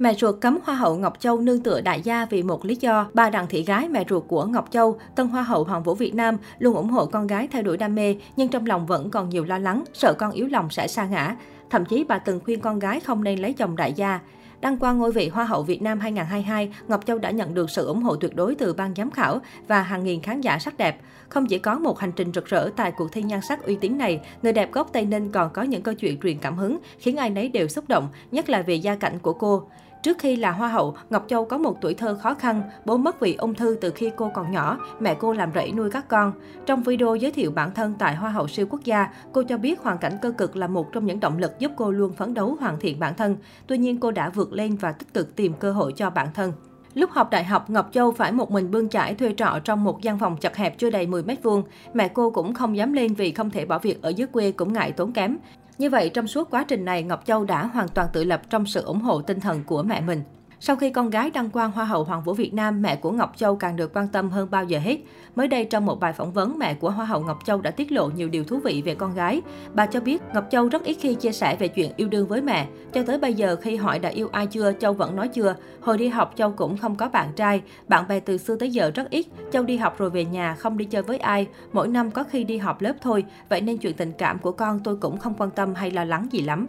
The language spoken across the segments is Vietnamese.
Mẹ ruột cấm Hoa hậu Ngọc Châu nương tựa đại gia vì một lý do. Bà Đặng Thị Gái, mẹ ruột của Ngọc Châu, tân Hoa hậu Hoàng vũ Việt Nam, luôn ủng hộ con gái theo đuổi đam mê, nhưng trong lòng vẫn còn nhiều lo lắng, sợ con yếu lòng sẽ sa ngã. Thậm chí bà từng khuyên con gái không nên lấy chồng đại gia. Đăng quang ngôi vị Hoa hậu Việt Nam 2022, Ngọc Châu đã nhận được sự ủng hộ tuyệt đối từ ban giám khảo và hàng nghìn khán giả sắc đẹp. Không chỉ có một hành trình rực rỡ tại cuộc thi nhan sắc uy tín này, người đẹp gốc Tây Ninh còn có những câu chuyện truyền cảm hứng, khiến ai nấy đều xúc động, nhất là về gia cảnh của cô. Trước khi là Hoa hậu, Ngọc Châu có một tuổi thơ khó khăn, bố mất vì ung thư từ khi cô còn nhỏ, mẹ cô làm rẫy nuôi các con. Trong video giới thiệu bản thân tại Hoa hậu siêu quốc gia, cô cho biết hoàn cảnh cơ cực là một trong những động lực giúp cô luôn phấn đấu hoàn thiện bản thân. Tuy nhiên cô đã vượt lên và tích cực tìm cơ hội cho bản thân. Lúc học đại học, Ngọc Châu phải một mình bươn trải thuê trọ trong một gian phòng chật hẹp chưa đầy 10 mét vuông. Mẹ cô cũng không dám lên vì không thể bỏ việc ở dưới quê cũng ngại tốn kém. Như vậy, trong suốt quá trình này, Ngọc Châu đã hoàn toàn tự lập trong sự ủng hộ tinh thần của mẹ mình. Sau khi con gái đăng quang Hoa hậu Hoàng vũ Việt Nam, mẹ của Ngọc Châu càng được quan tâm hơn bao giờ hết. Mới đây trong một bài phỏng vấn, mẹ của Hoa hậu Ngọc Châu đã tiết lộ nhiều điều thú vị về con gái. Bà cho biết Ngọc Châu rất ít khi chia sẻ về chuyện yêu đương với mẹ. Cho tới bây giờ khi hỏi đã yêu ai chưa, Châu vẫn nói chưa. Hồi đi học Châu cũng không có bạn trai, bạn bè từ xưa tới giờ rất ít. Châu đi học rồi về nhà, không đi chơi với ai. Mỗi năm có khi đi học lớp thôi, vậy nên chuyện tình cảm của con tôi cũng không quan tâm hay lo lắng gì lắm.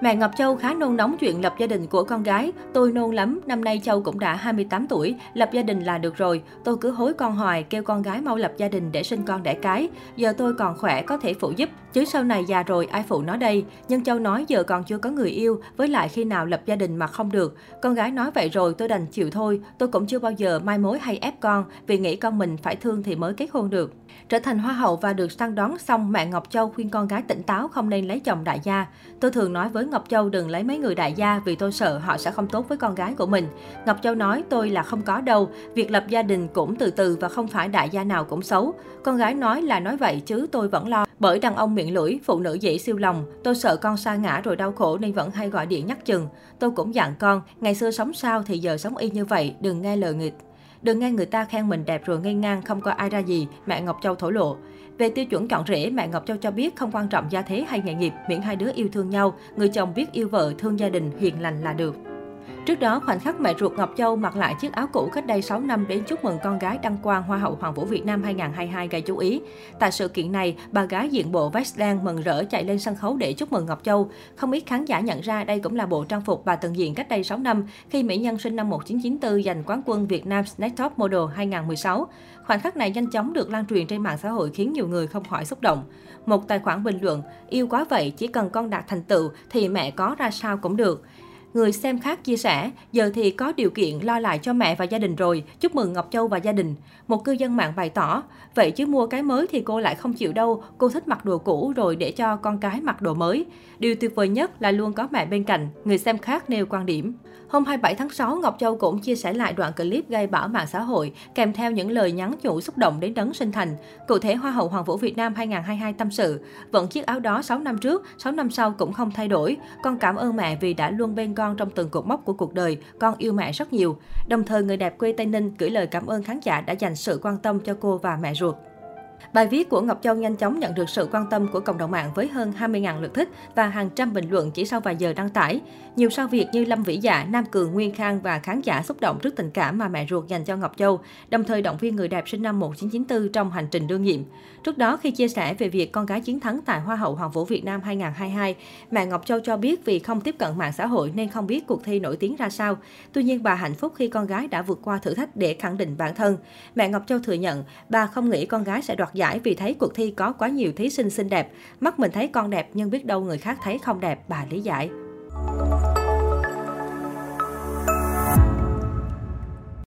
Mẹ Ngọc Châu khá nôn nóng chuyện lập gia đình của con gái. Tôi nôn lắm, năm nay Châu cũng đã 28 tuổi, lập gia đình là được rồi. Tôi cứ hối con hoài, kêu con gái mau lập gia đình để sinh con đẻ cái. Giờ tôi còn khỏe, có thể phụ giúp. Chứ sau này già rồi, ai phụ nó đây? Nhưng Châu nói giờ còn chưa có người yêu, với lại khi nào lập gia đình mà không được. Con gái nói vậy rồi, tôi đành chịu thôi. Tôi cũng chưa bao giờ mai mối hay ép con, vì nghĩ con mình phải thương thì mới kết hôn được. Trở thành hoa hậu và được săn đón xong, mẹ Ngọc Châu khuyên con gái tỉnh táo không nên lấy chồng đại gia. Tôi thường nói với Ngọc Châu đừng lấy mấy người đại gia vì tôi sợ họ sẽ không tốt với con gái của mình. Ngọc Châu nói tôi là không có đâu, việc lập gia đình cũng từ từ và không phải đại gia nào cũng xấu. Con gái nói là nói vậy chứ tôi vẫn lo. Bởi đàn ông miệng lưỡi, phụ nữ dễ siêu lòng. Tôi sợ con sa ngã rồi đau khổ nên vẫn hay gọi điện nhắc chừng. Tôi cũng dặn con, ngày xưa sống sao thì giờ sống y như vậy, đừng nghe lời nghịch. Đừng nghe người ta khen mình đẹp rồi ngây ngang không coi ai ra gì, mẹ Ngọc Châu thổ lộ. Về tiêu chuẩn chọn rể, mẹ Ngọc Châu cho biết không quan trọng gia thế hay nghề nghiệp, miễn hai đứa yêu thương nhau, người chồng biết yêu vợ, thương gia đình, hiền lành là được. Trước đó, khoảnh khắc mẹ ruột Ngọc Châu mặc lại chiếc áo cũ cách đây 6 năm đến chúc mừng con gái đăng quang Hoa hậu Hoàng vũ Việt Nam 2022 gây chú ý. Tại sự kiện này, bà gái diện bộ vest đen mừng rỡ chạy lên sân khấu để chúc mừng Ngọc Châu. Không ít khán giả nhận ra đây cũng là bộ trang phục bà từng diện cách đây 6 năm khi mỹ nhân sinh năm 1994 giành quán quân Việt Nam Next Top Model 2016. Khoảnh khắc này nhanh chóng được lan truyền trên mạng xã hội khiến nhiều người không khỏi xúc động. Một tài khoản bình luận, yêu quá vậy, chỉ cần con đạt thành tựu thì mẹ có ra sao cũng được. Người xem khác chia sẻ, giờ thì có điều kiện lo lại cho mẹ và gia đình rồi, chúc mừng Ngọc Châu và gia đình. Một cư dân mạng bày tỏ, vậy chứ mua cái mới thì cô lại không chịu đâu, cô thích mặc đồ cũ rồi để cho con cái mặc đồ mới. Điều tuyệt vời nhất là luôn có mẹ bên cạnh, người xem khác nêu quan điểm. Hôm 27 tháng 6, Ngọc Châu cũng chia sẻ lại đoạn clip gây bão mạng xã hội, kèm theo những lời nhắn nhủ xúc động đến đấng sinh thành. Cụ thể, Hoa hậu Hoàng vũ Việt Nam 2022 tâm sự, vẫn chiếc áo đó 6 năm trước, 6 năm sau cũng không thay đổi. Con cảm ơn mẹ vì đã luôn bên con con trong từng cột mốc của cuộc đời, con yêu mẹ rất nhiều. Đồng thời, người đẹp quê Tây Ninh gửi lời cảm ơn khán giả đã dành sự quan tâm cho cô và mẹ ruột. Bài viết của Ngọc Châu nhanh chóng nhận được sự quan tâm của cộng đồng mạng với hơn 20.000 lượt thích và hàng trăm bình luận chỉ sau vài giờ đăng tải. Nhiều sao Việt như Lâm Vĩ Dạ, Nam Cường, Nguyên Khang và khán giả xúc động trước tình cảm mà mẹ ruột dành cho Ngọc Châu, đồng thời động viên người đẹp sinh năm 1994 trong hành trình đương nhiệm. Trước đó, khi chia sẻ về việc con gái chiến thắng tại Hoa hậu Hoàng vũ Việt Nam 2022, mẹ Ngọc Châu cho biết vì không tiếp cận mạng xã hội nên không biết cuộc thi nổi tiếng ra sao. Tuy nhiên, bà hạnh phúc khi con gái đã vượt qua thử thách để khẳng định bản thân. Mẹ Ngọc Châu thừa nhận, bà không nghĩ con gái sẽ đoạt đoạt giải vì thấy cuộc thi có quá nhiều thí sinh xinh đẹp. Mắt mình thấy con đẹp nhưng biết đâu người khác thấy không đẹp, bà lý giải.